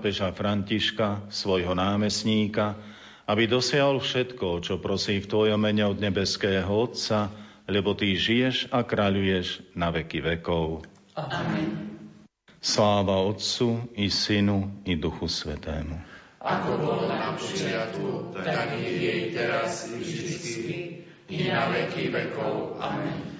pápeža Františka, svojho námestníka, aby dosiahol všetko, čo prosí v Tvojom mene od nebeského Otca, lebo Ty žiješ a kráľuješ na veky vekov. Amen. Sláva Otcu i Synu i Duchu Svetému. Ako bolo na počiatku, tak i jej teraz i vždycky, i na veky vekov. Amen.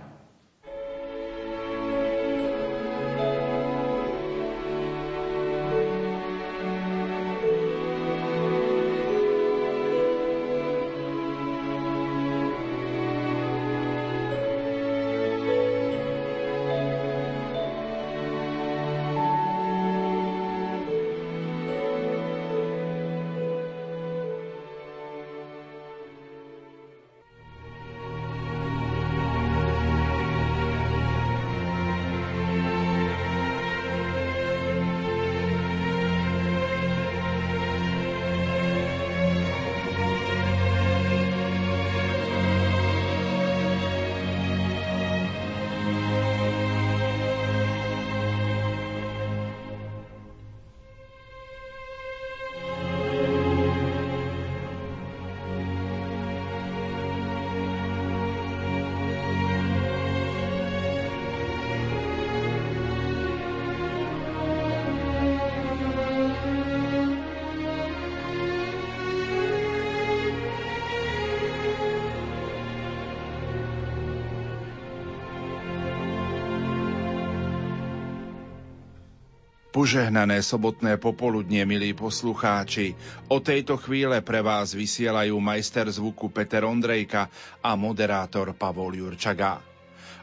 Požehnané sobotné popoludnie, milí poslucháči. O tejto chvíle pre vás vysielajú majster zvuku Peter Ondrejka a moderátor Pavol Jurčaga.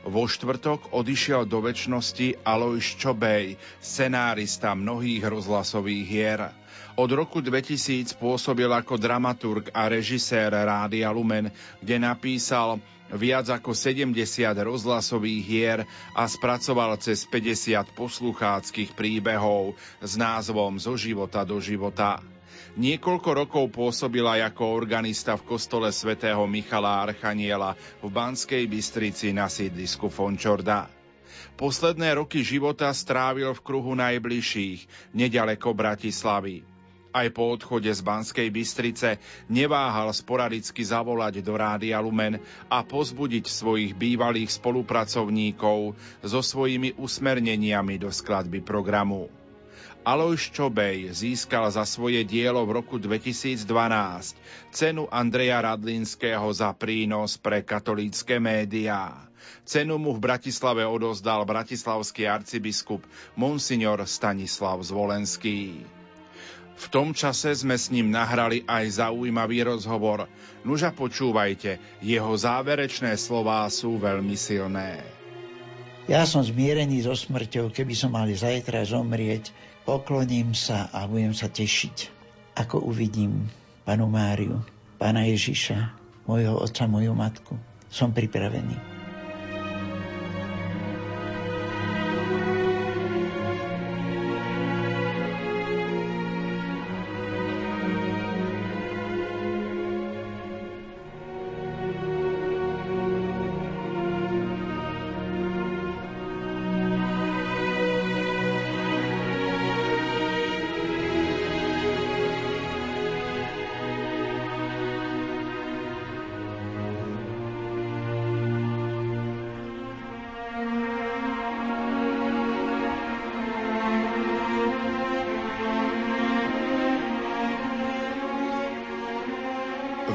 Vo štvrtok odišiel do väčšnosti Alojš Čobej, scenárista mnohých rozhlasových hier. Od roku 2000 pôsobil ako dramaturg a režisér Rádia Lumen, kde napísal viac ako 70 rozhlasových hier a spracoval cez 50 poslucháckých príbehov s názvom Zo života do života. Niekoľko rokov pôsobil aj ako organista v kostole svätého Michala Archaniela v Banskej Bystrici na sídlisku Fončorda. Posledné roky života strávil v kruhu najbližších, nedaleko Bratislavy. Aj po odchode z Banskej Bystrice neváhal sporadicky zavolať do Rádia Lumen a pozbudiť svojich bývalých spolupracovníkov so svojimi usmerneniami do skladby programu. Alojš Čobej získal za svoje dielo v roku 2012 cenu Andreja Radlinského za prínos pre katolícke médiá. Cenu mu v Bratislave odozdal bratislavský arcibiskup Monsignor Stanislav Zvolenský. V tom čase sme s ním nahrali aj zaujímavý rozhovor. Nuža počúvajte, jeho záverečné slová sú veľmi silné. Ja som zmierený so smrťou, keby som mal zajtra zomrieť, pokloním sa a budem sa tešiť, ako uvidím panu Máriu, pána Ježiša, mojho otca, moju matku. Som pripravený.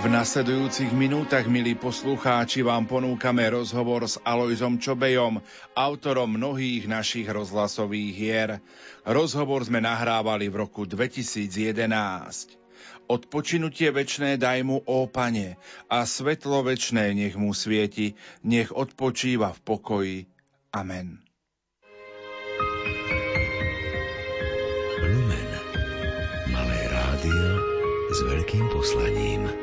Nasledujúcich minútach, milí poslucháči, vám ponúkame rozhovor s Alojzom Čobejom, autorom mnohých našich rozhlasových hier. Rozhovor sme nahrávali v roku 2011. Odpočinutie večné daj mu, ó a svetlo večné nech mu svieti, nech odpočíva v pokoji. Amen. Lumen. Malé rádio s veľkým poslaním.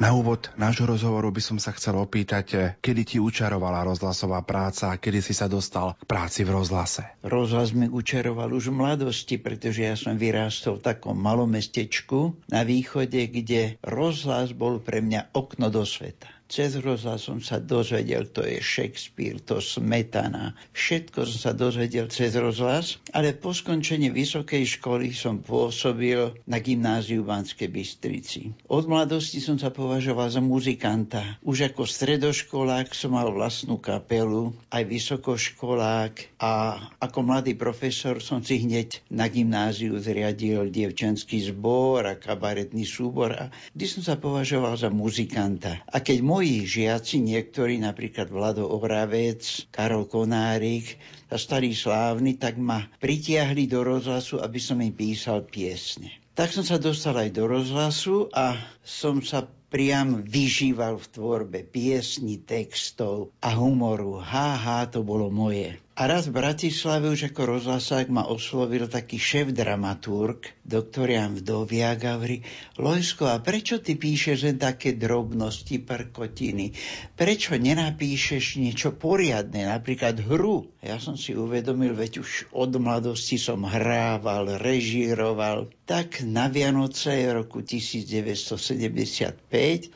Na úvod nášho rozhovoru by som sa chcel opýtať, eh, kedy ti učarovala rozhlasová práca a kedy si sa dostal k práci v rozhlase? Rozhlas mi učaroval už v mladosti, pretože ja som vyrástol v takom malom mestečku na východe, kde rozhlas bol pre mňa okno do sveta. Cez rozhlas som sa dozvedel, to je Shakespeare, to Smetana. Všetko som sa dozvedel cez rozhlas, ale po skončení vysokej školy som pôsobil na gymnáziu v Banskej Bystrici. Od mladosti som sa považoval za muzikanta. Už ako stredoškolák som mal vlastnú kapelu, aj vysokoškolák a ako mladý profesor som si hneď na gymnáziu zriadil dievčenský zbor a kabaretný súbor a vždy som sa považoval za muzikanta. A keď môj moji žiaci, niektorí, napríklad Vlado Oravec, Karol Konárik, a starý slávny, tak ma pritiahli do rozhlasu, aby som im písal piesne. Tak som sa dostal aj do rozhlasu a som sa priam vyžíval v tvorbe piesni, textov a humoru. Háha, to bolo moje. A raz v Bratislave už ako rozhlasák ma oslovil taký šéf dramaturg, doktor Jan Vdoviak a hovorí, Lojsko, a prečo ty píšeš len také drobnosti, perkotiny? Prečo nenapíšeš niečo poriadne, napríklad hru? Ja som si uvedomil, veď už od mladosti som hrával, režíroval. Tak na Vianoce roku 1975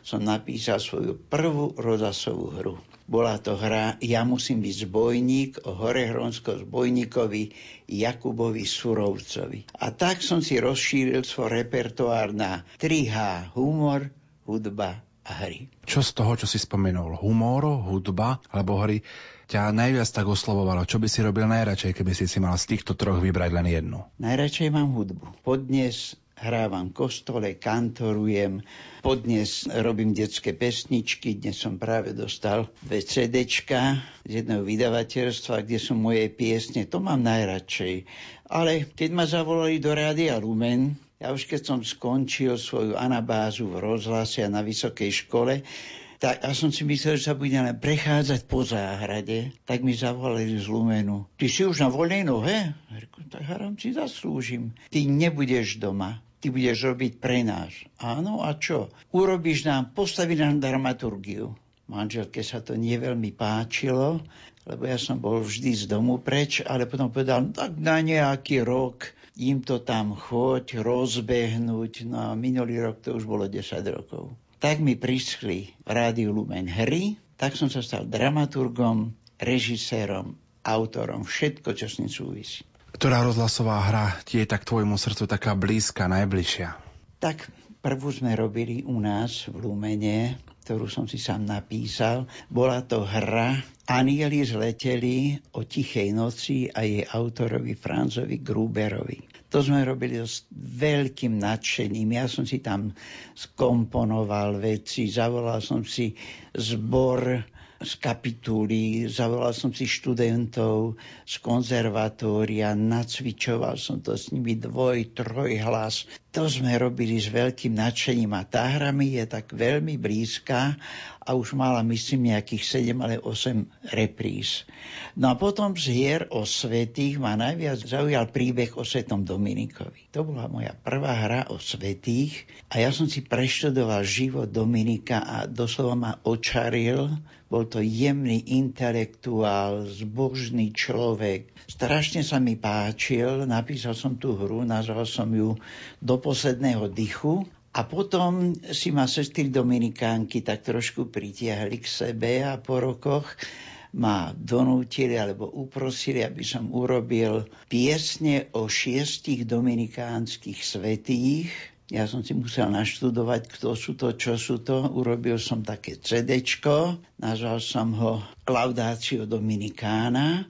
som napísal svoju prvú rozhlasovú hru. Bola to hra Ja musím byť zbojník o horehronsko zbojníkovi Jakubovi Surovcovi. A tak som si rozšíril svoj repertoár na 3H humor, hudba a hry. Čo z toho, čo si spomenul, humor, hudba alebo hry, ťa najviac tak oslovovalo? Čo by si robil najradšej, keby si si mal z týchto troch vybrať len jednu? Najradšej mám hudbu. Podnes hrávam kostole, kantorujem, podnes robím detské pesničky, dnes som práve dostal dve CDčka z jedného vydavateľstva, kde sú moje piesne, to mám najradšej. Ale keď ma zavolali do Rádia Lumen, ja už keď som skončil svoju anabázu v rozhlase a na vysokej škole, tak ja som si myslel, že sa budem len prechádzať po záhrade, tak mi zavolali z Lumenu. Ty si už na voľnej nohe? Reku, tak haram si zaslúžim. Ty nebudeš doma ty budeš robiť pre nás. Áno, a čo? Urobíš nám, postaví nám dramaturgiu. Manželke sa to nie páčilo, lebo ja som bol vždy z domu preč, ale potom povedal, no tak na nejaký rok im to tam choď, rozbehnúť. No a minulý rok to už bolo 10 rokov tak mi prischli v Rádiu Lumen hry, tak som sa stal dramaturgom, režisérom, autorom, všetko, čo s ním súvisí. Ktorá rozhlasová hra ti je tak tvojmu srdcu taká blízka, najbližšia? Tak prvú sme robili u nás v Lumene, ktorú som si sám napísal. Bola to hra Anieli zleteli o tichej noci a jej autorovi Franzovi Gruberovi. To sme robili s veľkým nadšením. Ja som si tam skomponoval veci, zavolal som si zbor z kapitúly, zavolal som si študentov z konzervatória, nacvičoval som to s nimi dvoj, troj hlas. To sme robili s veľkým nadšením a tá hra mi je tak veľmi blízka a už mala myslím nejakých 7 ale 8 repríz. No a potom z hier o svetých ma najviac zaujal príbeh o svetom Dominikovi. To bola moja prvá hra o svetých a ja som si preštudoval život Dominika a doslova ma očaril. Bol to jemný intelektuál, zbožný človek. Strašne sa mi páčil, napísal som tú hru, nazval som ju Do posledného dychu a potom si ma sestry Dominikánky tak trošku pritiahli k sebe a po rokoch ma donútili alebo uprosili, aby som urobil piesne o šiestich dominikánskych svetých. Ja som si musel naštudovať, kto sú to, čo sú to. Urobil som také CDčko, nazval som ho Laudácio Dominikána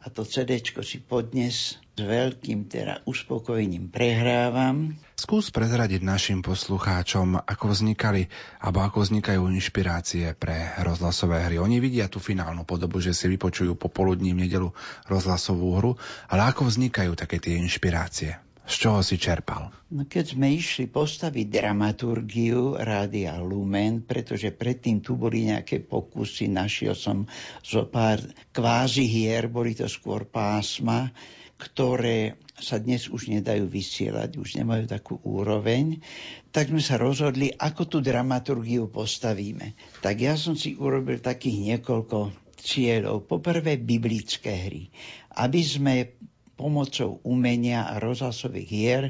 a to CD si podnes s veľkým teda uspokojením prehrávam. Skús prezradiť našim poslucháčom, ako vznikali alebo ako vznikajú inšpirácie pre rozhlasové hry. Oni vidia tú finálnu podobu, že si vypočujú popoludní v nedelu rozhlasovú hru, ale ako vznikajú také tie inšpirácie? Z čoho si čerpal? No keď sme išli postaviť dramaturgiu Rádia Lumen, pretože predtým tu boli nejaké pokusy, našiel som zo pár kvázi hier, boli to skôr pásma, ktoré sa dnes už nedajú vysielať, už nemajú takú úroveň, tak sme sa rozhodli, ako tú dramaturgiu postavíme. Tak ja som si urobil takých niekoľko cieľov. Poprvé biblické hry. Aby sme pomocou umenia a rozhlasových hier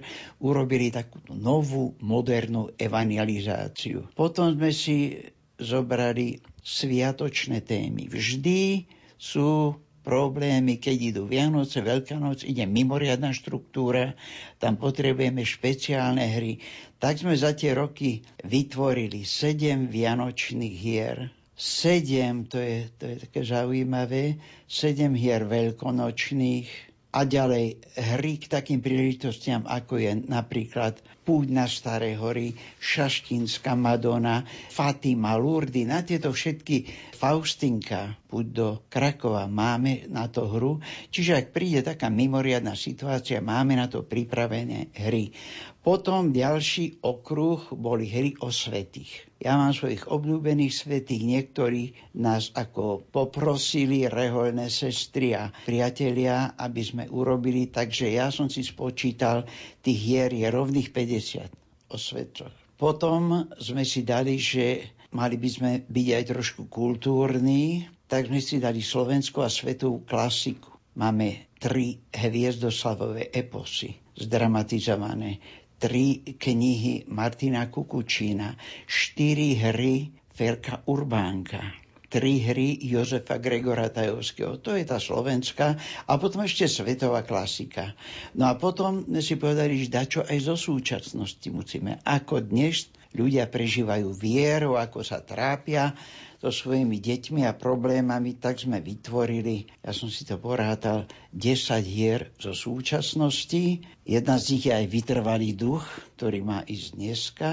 urobili takú novú, modernú evangelizáciu. Potom sme si zobrali sviatočné témy. Vždy sú problémy, keď idú Vianoce, Veľká noc, ide mimoriadná štruktúra, tam potrebujeme špeciálne hry. Tak sme za tie roky vytvorili sedem vianočných hier, sedem, to je, to je také zaujímavé, sedem hier veľkonočných, a ďalej hry k takým príležitostiam, ako je napríklad Púť na Staré hory, Šaštínska Madonna, Fatima, Lourdes, na tieto všetky Faustinka, Púť do Krakova, máme na to hru. Čiže ak príde taká mimoriadná situácia, máme na to pripravené hry. Potom ďalší okruh boli hry o svetých. Ja mám svojich obľúbených svetých, niektorí nás ako poprosili, reholné sestry a priatelia, aby sme urobili, takže ja som si spočítal, tých hier je rovných 50 o svetoch. Potom sme si dali, že mali by sme byť aj trošku kultúrni, tak sme si dali slovenskú a svetovú klasiku. Máme tri hviezdoslavové eposy zdramatizované tri knihy Martina Kukučína, štyri hry Ferka Urbánka, tri hry Jozefa Gregora Tajovského. To je tá slovenská. A potom ešte svetová klasika. No a potom si povedali, že dačo aj zo súčasnosti musíme. Ako dnes ľudia prežívajú vieru, ako sa trápia so svojimi deťmi a problémami, tak sme vytvorili, ja som si to porátal, 10 hier zo súčasnosti. Jedna z nich je aj vytrvalý duch, ktorý má ísť dneska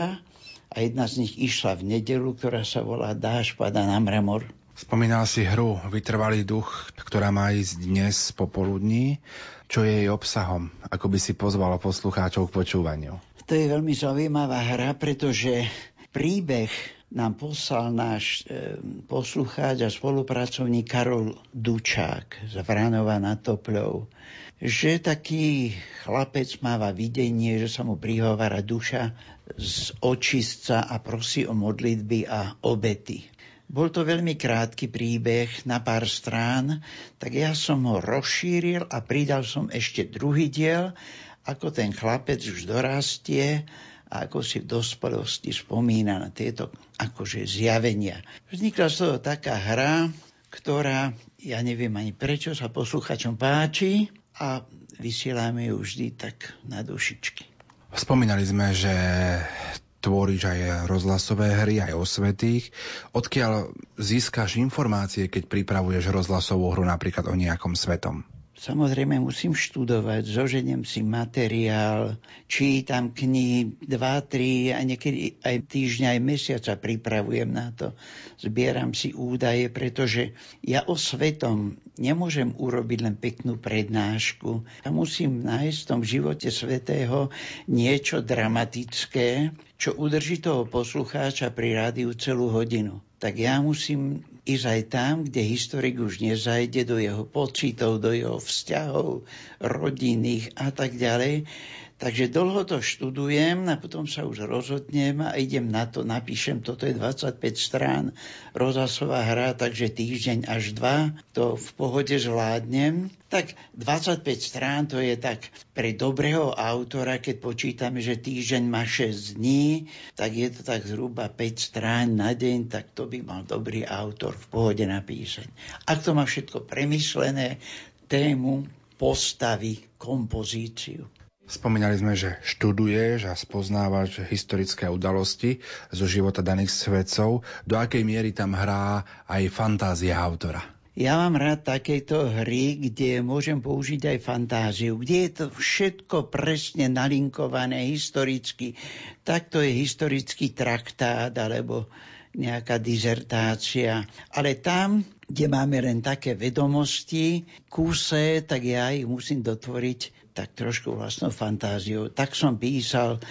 a jedna z nich išla v nedelu, ktorá sa volá Dáš pada na mramor. Spomínal si hru Vytrvalý duch, ktorá má ísť dnes popoludní. Čo je jej obsahom? Ako by si pozval poslucháčov k počúvaniu? To je veľmi zaujímavá hra, pretože príbeh nám poslal náš e, poslucháč a spolupracovník Karol Dučák z Vranova na Topľou, že taký chlapec máva videnie, že sa mu prihovára duša z očistca a prosí o modlitby a obety. Bol to veľmi krátky príbeh na pár strán, tak ja som ho rozšíril a pridal som ešte druhý diel, ako ten chlapec už dorastie a ako si v dospelosti spomína na tieto akože zjavenia. Vznikla z toho taká hra, ktorá, ja neviem ani prečo, sa posluchačom páči a vysielame ju vždy tak na dušičky. Spomínali sme, že tvoríš aj rozhlasové hry, aj o svetých. Odkiaľ získaš informácie, keď pripravuješ rozhlasovú hru napríklad o nejakom svetom? Samozrejme musím študovať, zoženiem si materiál, čítam knihy, dva, tri a niekedy aj týždňa, aj mesiaca pripravujem na to. Zbieram si údaje, pretože ja o svetom nemôžem urobiť len peknú prednášku. Ja musím nájsť v tom živote svetého niečo dramatické, čo udrží toho poslucháča pri rádiu celú hodinu tak ja musím ísť aj tam, kde historik už nezajde do jeho pocitov, do jeho vzťahov rodinných a tak ďalej. Takže dlho to študujem a potom sa už rozhodnem a idem na to, napíšem, toto je 25 strán rozhlasová hra, takže týždeň až dva to v pohode zvládnem. Tak 25 strán to je tak pre dobrého autora, keď počítame, že týždeň má 6 dní, tak je to tak zhruba 5 strán na deň, tak to by mal dobrý autor v pohode napísať. Ak to má všetko premyslené, tému, postavy, kompozíciu. Spomínali sme, že študuješ a spoznávaš historické udalosti zo života daných svetcov. Do akej miery tam hrá aj fantázia autora? Ja mám rád takéto hry, kde môžem použiť aj fantáziu, kde je to všetko presne nalinkované historicky. Tak to je historický traktát, alebo nejaká dizertácia. Ale tam, kde máme len také vedomosti, kúse, tak ja ich musím dotvoriť tak trošku vlastnou fantáziou. Tak som písal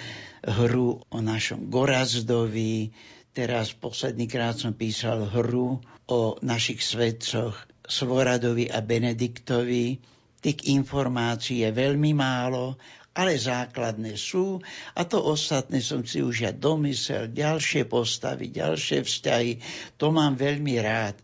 hru o našom Gorazdovi, teraz posledný krát som písal hru o našich svedcoch Svoradovi a Benediktovi. Tých informácií je veľmi málo, ale základné sú a to ostatné som si už ja domysel, ďalšie postavy, ďalšie vzťahy, to mám veľmi rád.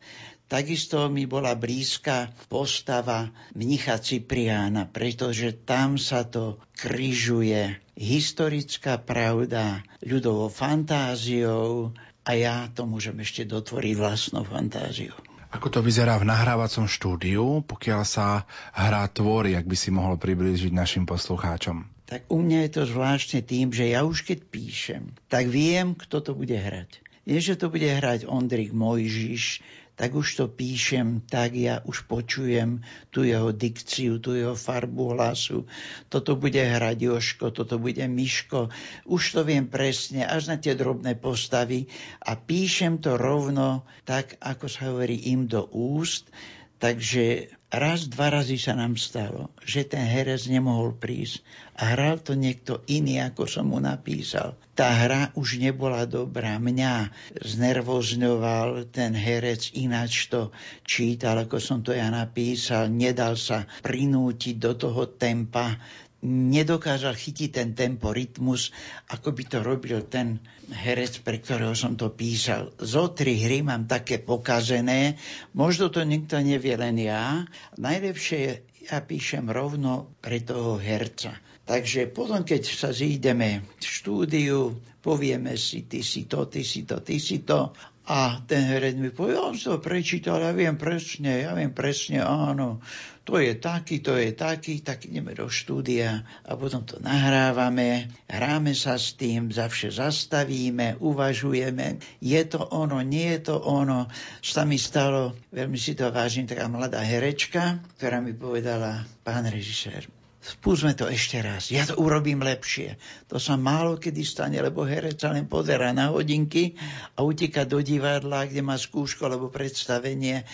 Takisto mi bola blízka postava mnicha Cipriána, pretože tam sa to kryžuje historická pravda ľudovou fantáziou a ja to môžem ešte dotvoriť vlastnou fantáziou. Ako to vyzerá v nahrávacom štúdiu, pokiaľ sa hra tvorí, ak by si mohol priblížiť našim poslucháčom? Tak u mňa je to zvláštne tým, že ja už keď píšem, tak viem, kto to bude hrať. Nie, že to bude hrať Ondrik Mojžiš, tak už to píšem, tak ja už počujem tú jeho dikciu, tú jeho farbu hlasu. Toto bude hrať toto bude Miško. Už to viem presne, až na tie drobné postavy a píšem to rovno tak, ako sa hovorí im do úst, Takže raz, dva razy sa nám stalo, že ten herec nemohol prísť a hral to niekto iný, ako som mu napísal. Tá hra už nebola dobrá. Mňa znervozňoval ten herec, ináč to čítal, ako som to ja napísal. Nedal sa prinútiť do toho tempa nedokázal chytiť ten tempo, rytmus, ako by to robil ten herec, pre ktorého som to písal. Zo tri hry mám také pokazené, možno to nikto nevie, len ja. Najlepšie ja píšem rovno pre toho herca. Takže potom, keď sa zídeme v štúdiu, povieme si, ty si to, ty si to, ty si to, a ten herec mi povie, som to prečítal, ja viem presne, ja viem presne, áno, to je taký, to je taký, tak ideme do štúdia a potom to nahrávame, hráme sa s tým, zavše zastavíme, uvažujeme, je to ono, nie je to ono. Sa mi stalo, veľmi si to vážim, taká mladá herečka, ktorá mi povedala, pán režisér, Spúsme to ešte raz. Ja to urobím lepšie. To sa málo kedy stane, lebo herec sa len pozera na hodinky a utíka do divadla, kde má skúšku alebo predstavenie.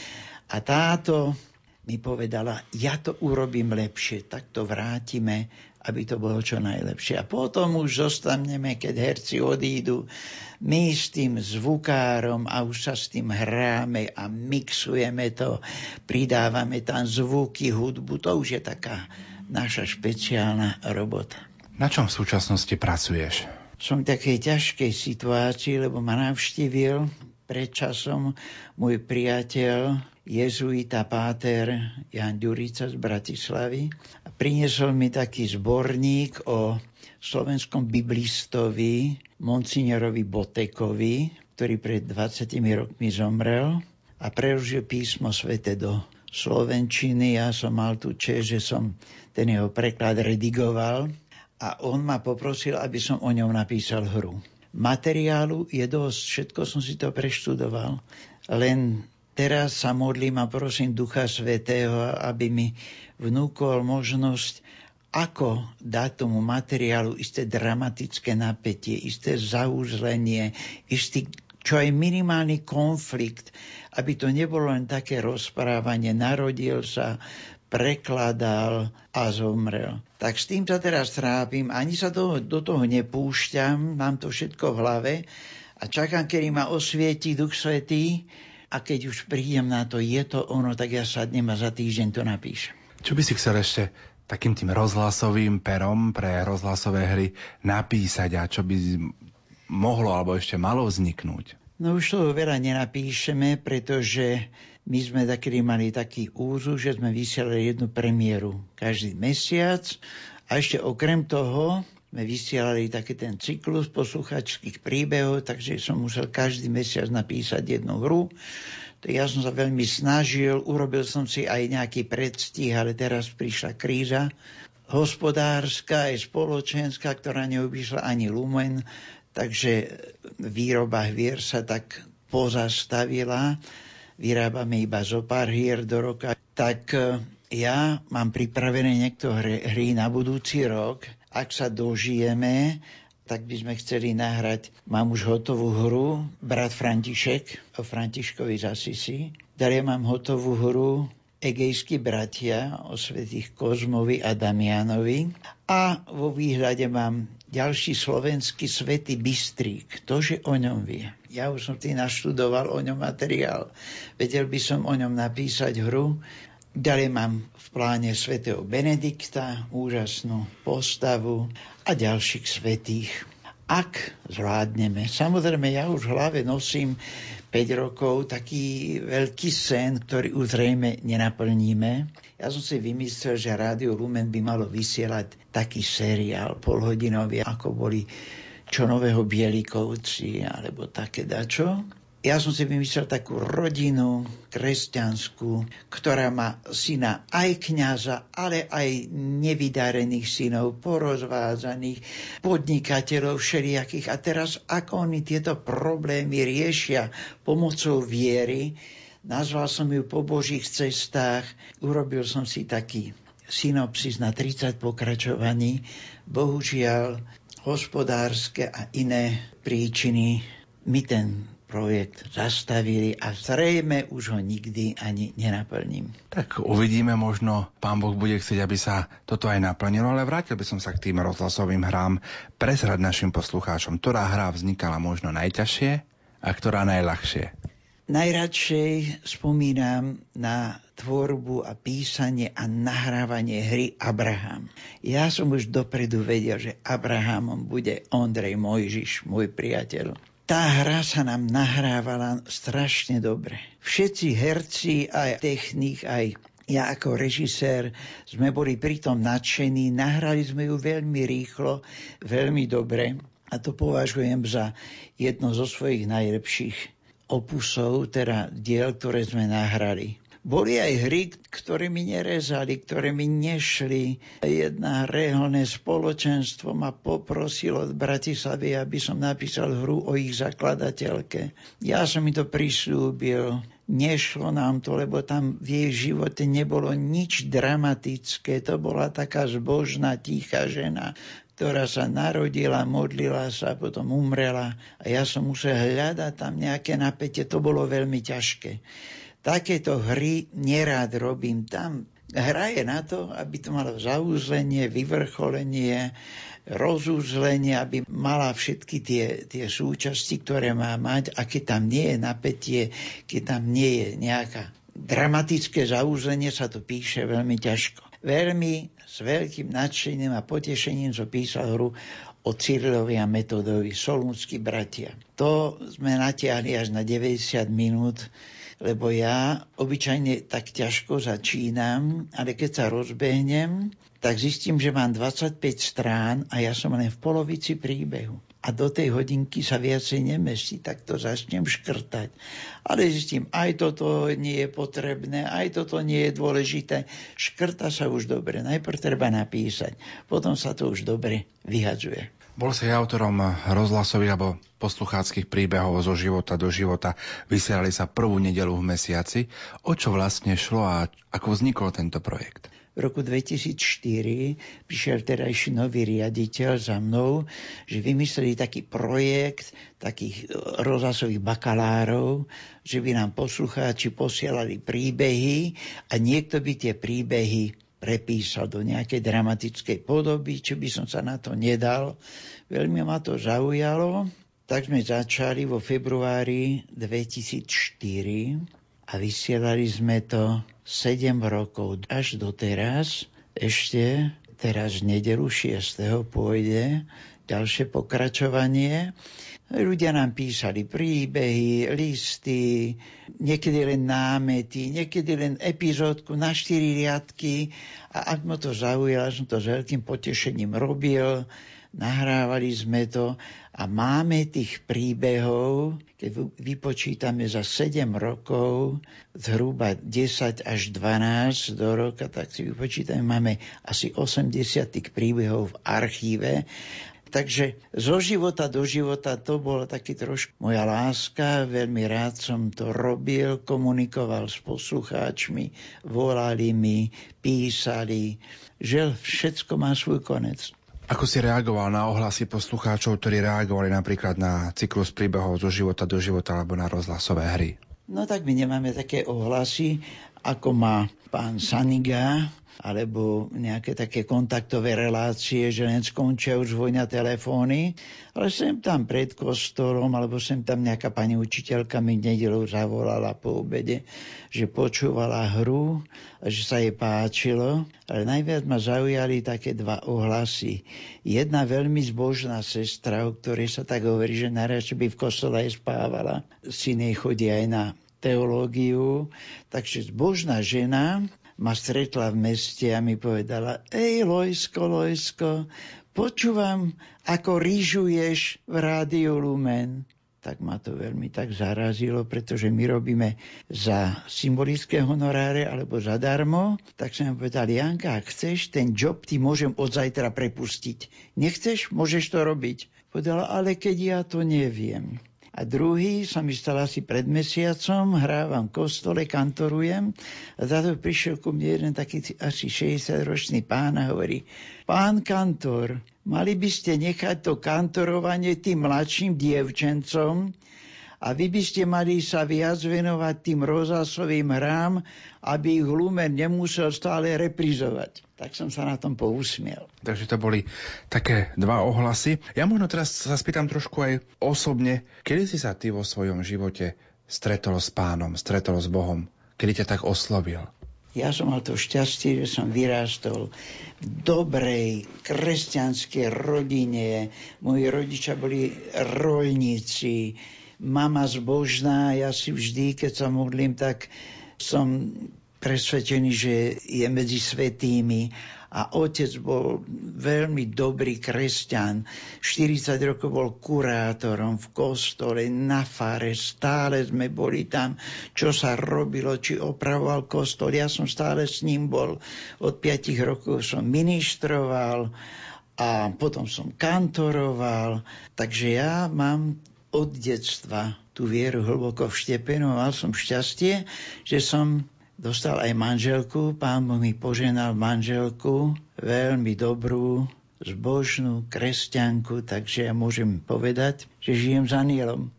A táto mi povedala, ja to urobím lepšie, tak to vrátime, aby to bolo čo najlepšie. A potom už zostaneme, keď herci odídu, my s tým zvukárom a už sa s tým hráme a mixujeme to, pridávame tam zvuky, hudbu, to už je taká naša špeciálna robota. Na čom v súčasnosti pracuješ? Som v takej ťažkej situácii, lebo ma navštívil pred časom môj priateľ jezuita páter Jan Ďurica z Bratislavy a priniesol mi taký zborník o slovenskom biblistovi Monsignorovi Botekovi, ktorý pred 20 rokmi zomrel a preložil písmo svete do slovenčiny. Ja som mal tu čest, že som ten jeho preklad redigoval a on ma poprosil, aby som o ňom napísal hru. Materiálu je dosť, všetko som si to preštudoval, len teraz sa modlím a prosím Ducha Svetého, aby mi vnúkol možnosť, ako dať tomu materiálu isté dramatické napätie, isté zaúzlenie, istý čo aj minimálny konflikt, aby to nebolo len také rozprávanie, narodil sa, prekladal a zomrel. Tak s tým sa teraz trápim, ani sa do, do toho nepúšťam, mám to všetko v hlave a čakám, kedy ma osvieti Duch Svetý a keď už prídem na to, je to ono, tak ja sadnem a za týždeň to napíšem. Čo by si chcel ešte takým tým rozhlasovým perom pre rozhlasové hry napísať a čo by mohlo alebo ešte malo vzniknúť? No už toho veľa nenapíšeme, pretože my sme takedy mali taký úzu, že sme vysielali jednu premiéru každý mesiac a ešte okrem toho sme vysielali taký ten cyklus posluchačských príbehov, takže som musel každý mesiac napísať jednu hru. To ja som sa veľmi snažil, urobil som si aj nejaký predstih, ale teraz prišla kríza hospodárska aj spoločenská, ktorá neobyšla ani lumen, takže výroba hvier sa tak pozastavila. Vyrábame iba zo pár hier do roka. Tak e, ja mám pripravené niekto hry na budúci rok, ak sa dožijeme tak by sme chceli nahrať, mám už hotovú hru, Brat František o Františkovi z Asisi. Ďalej mám hotovú hru Egejskí bratia o svetých Kozmovi a Damianovi. A vo výhľade mám ďalší slovenský svetý Bystrík. že o ňom vie. Ja už som tým naštudoval o ňom materiál. Vedel by som o ňom napísať hru. Ďalej mám v pláne svätého Benedikta, úžasnú postavu a ďalších svetých. Ak zvládneme. Samozrejme, ja už v hlave nosím 5 rokov taký veľký sen, ktorý už zrejme nenaplníme. Ja som si vymyslel, že Rádio Lumen by malo vysielať taký seriál polhodinový, ako boli čo nového Bielikovci alebo také dačo. Ja som si vymyslel takú rodinu kresťanskú, ktorá má syna aj kňaza, ale aj nevydarených synov, porozvádzaných, podnikateľov všelijakých. A teraz, ako oni tieto problémy riešia pomocou viery, nazval som ju po Božích cestách, urobil som si taký synopsis na 30 pokračovaní. Bohužiaľ, hospodárske a iné príčiny mi ten projekt zastavili a zrejme už ho nikdy ani nenaplním. Tak uvidíme, možno pán Boh bude chcieť, aby sa toto aj naplnilo, ale vrátil by som sa k tým rozhlasovým hrám. Prezrať našim poslucháčom, ktorá hra vznikala možno najťažšie a ktorá najľahšie. Najradšej spomínam na tvorbu a písanie a nahrávanie hry Abraham. Ja som už dopredu vedel, že Abrahamom bude Ondrej Mojžiš, môj priateľ tá hra sa nám nahrávala strašne dobre. Všetci herci, aj technik, aj ja ako režisér sme boli pritom nadšení, nahrali sme ju veľmi rýchlo, veľmi dobre a to považujem za jedno zo svojich najlepších opusov, teda diel, ktoré sme nahrali. Boli aj hry, ktoré mi nerezali, ktoré mi nešli. Jedna reholné spoločenstvo ma poprosilo od Bratislavy, aby som napísal hru o ich zakladateľke. Ja som mi to prislúbil. Nešlo nám to, lebo tam v jej živote nebolo nič dramatické. To bola taká zbožná, tichá žena, ktorá sa narodila, modlila sa, potom umrela a ja som musel hľadať tam nejaké napätie. To bolo veľmi ťažké takéto hry nerád robím. Tam hra je na to, aby to malo zaúzlenie, vyvrcholenie, rozúzlenie, aby mala všetky tie, tie súčasti, ktoré má mať a keď tam nie je napätie, keď tam nie je nejaká dramatické zaúzlenie, sa to píše veľmi ťažko. Veľmi s veľkým nadšením a potešením som písal hru o Cyrilovi a Metodovi, Solúnsky bratia. To sme natiahli až na 90 minút lebo ja obyčajne tak ťažko začínam, ale keď sa rozbehnem, tak zistím, že mám 25 strán a ja som len v polovici príbehu. A do tej hodinky sa viacej nemestí, tak to začnem škrtať. Ale zistím, aj toto nie je potrebné, aj toto nie je dôležité. Škrta sa už dobre. Najprv treba napísať, potom sa to už dobre vyhadzuje. Bol si autorom rozhlasových alebo poslucháckých príbehov zo života do života. Vysielali sa prvú nedelu v mesiaci. O čo vlastne šlo a ako vznikol tento projekt? V roku 2004 prišiel terajší nový riaditeľ za mnou, že vymysleli taký projekt takých rozhlasových bakalárov, že by nám poslucháči posielali príbehy a niekto by tie príbehy prepísal do nejakej dramatickej podoby, či by som sa na to nedal. Veľmi ma to zaujalo, tak sme začali vo februári 2004 a vysielali sme to 7 rokov až doteraz. Ešte teraz v nedelu 6. pôjde ďalšie pokračovanie. Ľudia nám písali príbehy, listy, niekedy len námety, niekedy len epizódku na štyri riadky. A ak ma to zaujalo, som to s veľkým potešením robil, nahrávali sme to a máme tých príbehov, keď vypočítame za 7 rokov, zhruba 10 až 12 do roka, tak si vypočítame, máme asi 80 tých príbehov v archíve Takže zo života do života to bolo taký trošku moja láska, veľmi rád som to robil, komunikoval s poslucháčmi, volali mi, písali, že všetko má svoj konec. Ako si reagoval na ohlasy poslucháčov, ktorí reagovali napríklad na cyklus príbehov zo života do života alebo na rozhlasové hry? No tak my nemáme také ohlasy, ako má pán Saniga, alebo nejaké také kontaktové relácie, že len skončia už vojna telefóny, ale sem tam pred kostolom, alebo sem tam nejaká pani učiteľka mi nedelu zavolala po obede, že počúvala hru a že sa jej páčilo, ale najviac ma zaujali také dva ohlasy. Jedna veľmi zbožná sestra, o ktorej sa tak hovorí, že najradšej by v kostole aj spávala. Syn jej chodí aj na teológiu, takže zbožná žena ma stretla v meste a mi povedala, ej Lojsko, Lojsko, počúvam, ako rýžuješ v rádiu Lumen tak ma to veľmi tak zarazilo, pretože my robíme za symbolické honoráre alebo zadarmo. Tak som povedal, Janka, ak chceš, ten job ti môžem od zajtra prepustiť. Nechceš, môžeš to robiť. Povedala, ale keď ja to neviem. A druhý sa mi stal asi pred mesiacom, hrávam v kostole, kantorujem. A to prišiel ku mne jeden taký asi 60-ročný pán a hovorí, pán kantor, mali by ste nechať to kantorovanie tým mladším dievčencom, a vy by ste mali sa viac venovať tým rozhlasovým hrám, aby ich Lumen nemusel stále reprizovať. Tak som sa na tom pousmiel. Takže to boli také dva ohlasy. Ja možno teraz sa spýtam trošku aj osobne, kedy si sa ty vo svojom živote stretol s pánom, stretol s Bohom? Kedy ťa tak oslovil? Ja som mal to šťastie, že som vyrástol v dobrej kresťanskej rodine. Moji rodičia boli rolníci, mama zbožná, ja si vždy, keď sa modlím, tak som presvedčený, že je medzi svetými a otec bol veľmi dobrý kresťan. 40 rokov bol kurátorom v kostole, na fare, stále sme boli tam, čo sa robilo, či opravoval kostol. Ja som stále s ním bol. Od 5 rokov som ministroval a potom som kantoroval. Takže ja mám od detstva tú vieru hlboko vštepenú. Mal som šťastie, že som dostal aj manželku. Pán Boh mi poženal manželku, veľmi dobrú, zbožnú kresťanku, takže ja môžem povedať, že žijem s anielom.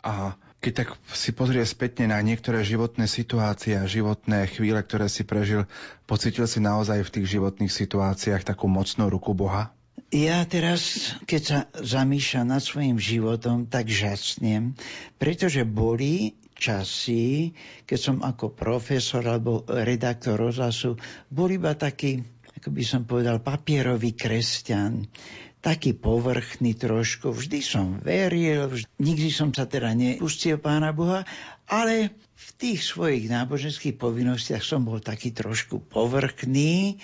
A keď tak si pozrie spätne na niektoré životné situácie a životné chvíle, ktoré si prežil, pocitil si naozaj v tých životných situáciách takú mocnú ruku Boha? Ja teraz, keď sa zamýšľam nad svojim životom, tak žasnem, pretože boli časy, keď som ako profesor alebo redaktor rozhlasu bol iba taký, ako by som povedal, papierový kresťan taký povrchný trošku. Vždy som veril, vždy, nikdy som sa teda nepustil Pána Boha, ale v tých svojich náboženských povinnostiach som bol taký trošku povrchný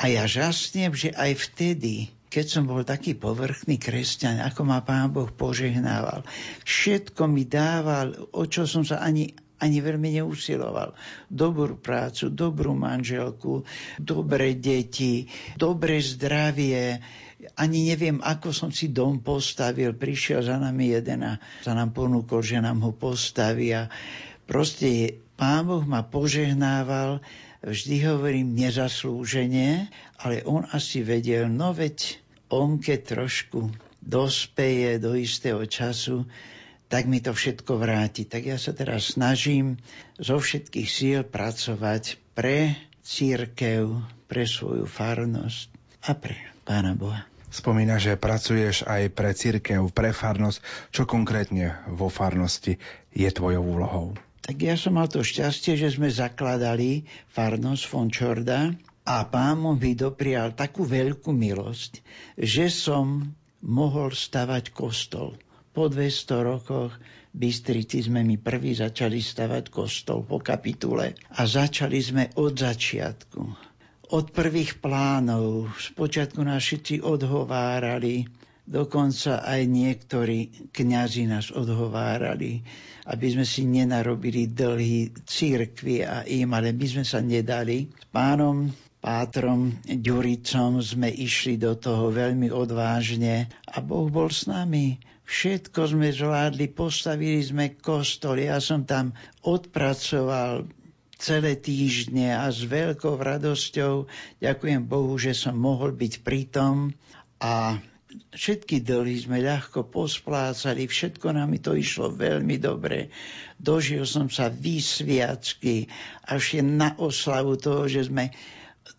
a ja žasnem, že aj vtedy keď som bol taký povrchný kresťan, ako ma Pán Boh požehnával. Všetko mi dával, o čo som sa ani ani veľmi neusiloval. Dobrú prácu, dobrú manželku, dobré deti, dobré zdravie. Ani neviem, ako som si dom postavil. Prišiel za nami jeden a sa nám ponúkol, že nám ho postavia. Proste Pán Boh ma požehnával, vždy hovorím nezaslúžene, ale on asi vedel, no veď on keď trošku dospeje do istého času, tak mi to všetko vráti. Tak ja sa teraz snažím zo všetkých síl pracovať pre církev, pre svoju farnosť a pre Pána Boha. Spomína, že pracuješ aj pre církev, pre farnosť. Čo konkrétne vo farnosti je tvojou úlohou? Tak ja som mal to šťastie, že sme zakladali farnosť Fončorda a pán mi doprial takú veľkú milosť, že som mohol stavať kostol. Po 200 rokoch Bystrici sme mi prvý začali stavať kostol po kapitule a začali sme od začiatku. Od prvých plánov. Spočiatku nás všetci odhovárali, dokonca aj niektorí kňazi nás odhovárali, aby sme si nenarobili dlhy církvy a im, ale my sme sa nedali. S pánom Pátrom Ďuricom sme išli do toho veľmi odvážne a Boh bol s nami. Všetko sme zvládli, postavili sme kostol, ja som tam odpracoval celé týždne a s veľkou radosťou ďakujem Bohu, že som mohol byť pritom A všetky doly sme ľahko posplácali, všetko nám to išlo veľmi dobre. Dožil som sa vysviacky, až je na oslavu toho, že sme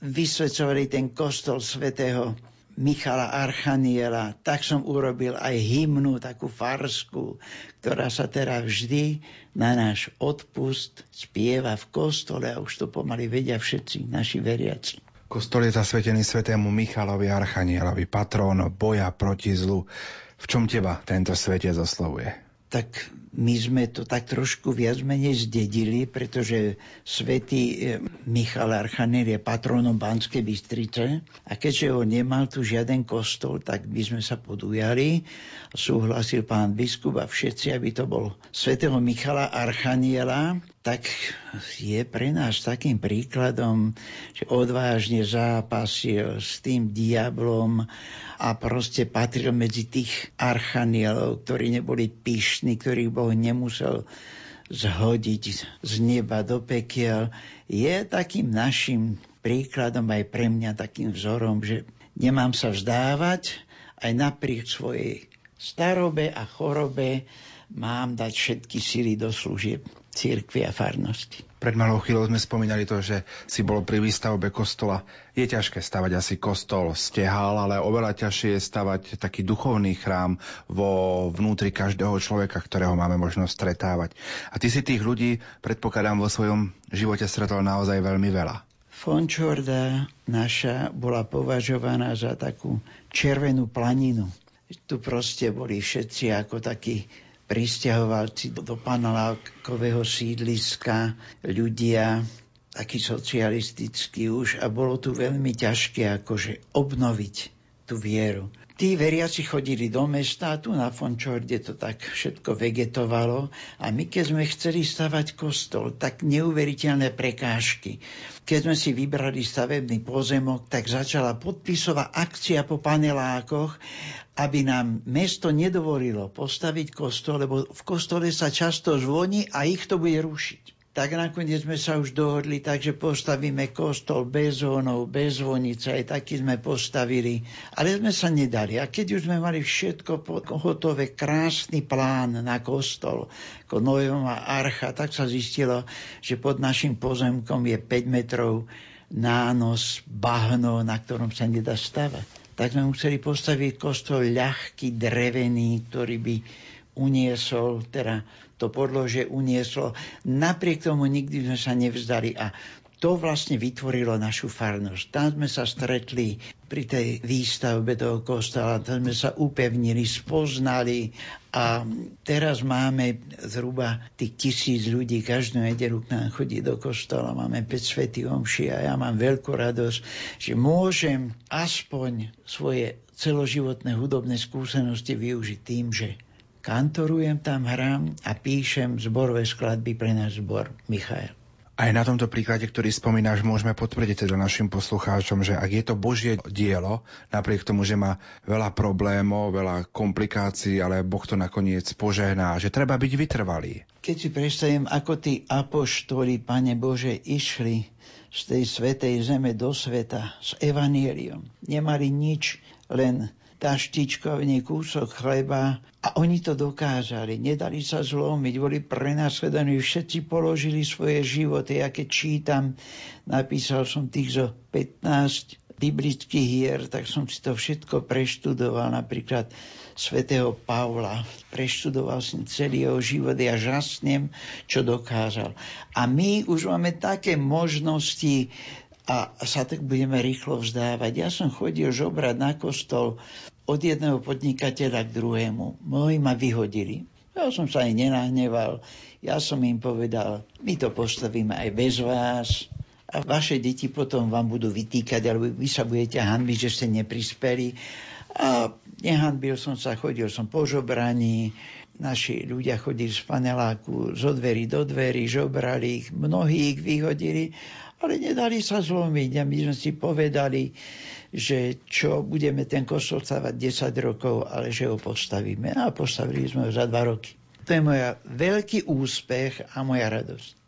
vysvedcovali ten kostol svätého Michala Archaniela, tak som urobil aj hymnu, takú farsku, ktorá sa teda vždy na náš odpust spieva v kostole a už to pomaly vedia všetci naši veriaci. Kostol je zasvetený svetému Michalovi Archanielovi, patrón boja proti zlu. V čom teba tento svetec oslovuje? Tak my sme to tak trošku viac menej zdedili, pretože svätý e, Michal Archaniel je patronom Banskej Bystrice a keďže ho nemal tu žiaden kostol, tak by sme sa podujali. Súhlasil pán biskup a všetci, aby to bol svätého Michala Archaniela, tak je pre nás takým príkladom, že odvážne zápasil s tým diablom a proste patril medzi tých archanielov, ktorí neboli pyšní, ktorých Boh nemusel zhodiť z neba do pekiel, je takým našim príkladom aj pre mňa takým vzorom, že nemám sa vzdávať, aj napriek svojej starobe a chorobe mám dať všetky síly do služieb církvy a farnosti. Pred malou chvíľou sme spomínali to, že si bol pri výstavbe kostola. Je ťažké stavať asi kostol stehal, ale oveľa ťažšie je stavať taký duchovný chrám vo vnútri každého človeka, ktorého máme možnosť stretávať. A ty si tých ľudí, predpokladám, vo svojom živote stretol naozaj veľmi veľa. Fončorda naša bola považovaná za takú červenú planinu. Tu proste boli všetci ako takí pristahovalci do panelákového sídliska, ľudia takí socialistickí už a bolo tu veľmi ťažké akože obnoviť tú vieru. Tí veriaci chodili do mesta tu na Fončorde to tak všetko vegetovalo a my keď sme chceli stavať kostol, tak neuveriteľné prekážky. Keď sme si vybrali stavebný pozemok, tak začala podpisová akcia po panelákoch aby nám mesto nedovolilo postaviť kostol, lebo v kostole sa často zvoní a ich to bude rušiť. Tak nakoniec sme sa už dohodli, takže postavíme kostol bez zvonov, bez zvonice, aj taký sme postavili. Ale sme sa nedali. A keď už sme mali všetko hotové, krásny plán na kostol, ako Nojová archa, tak sa zistilo, že pod našim pozemkom je 5 metrov nános, bahno, na ktorom sa nedá stavať tak sme museli postaviť kostol ľahký, drevený, ktorý by uniesol, teda to podlože unieslo. Napriek tomu nikdy sme sa nevzdali a to vlastne vytvorilo našu farnosť. Tam sme sa stretli pri tej výstavbe toho kostola, tam sme sa upevnili, spoznali a teraz máme zhruba tých tisíc ľudí, každú nedelu k nám chodí do kostola, máme 5 svetý omši a ja mám veľkú radosť, že môžem aspoň svoje celoživotné hudobné skúsenosti využiť tým, že kantorujem tam, hrám a píšem zborové skladby pre náš zbor Michael. Aj na tomto príklade, ktorý spomínaš, môžeme potvrdiť teda našim poslucháčom, že ak je to Božie dielo, napriek tomu, že má veľa problémov, veľa komplikácií, ale Boh to nakoniec požehná, že treba byť vytrvalý. Keď si predstavím, ako tí apoštoli, Pane Bože, išli z tej svetej zeme do sveta s evanieliom, nemali nič, len taštičkovný kúsok chleba a oni to dokázali. Nedali sa zlomiť, boli prenasledení, všetci položili svoje životy. Ja keď čítam, napísal som tých zo 15 biblických hier, tak som si to všetko preštudoval, napríklad svätého Pavla. Preštudoval som celý jeho život a ja žasnem, čo dokázal. A my už máme také možnosti a sa tak budeme rýchlo vzdávať. Ja som chodil žobrať na kostol od jedného podnikateľa k druhému. Mnohí ma vyhodili. Ja som sa aj nenahneval. Ja som im povedal, my to postavíme aj bez vás a vaše deti potom vám budú vytýkať, alebo vy sa budete hanbiť, že ste neprispeli. A nehanbil som sa, chodil som po žobraní, naši ľudia chodili z paneláku zo dverí do dverí, žobrali ich, mnohí ich vyhodili, ale nedali sa zlomiť. A my sme si povedali, že čo budeme ten kostol stavať 10 rokov, ale že ho postavíme. A postavili sme ho za 2 roky. To je moja veľký úspech a moja radosť.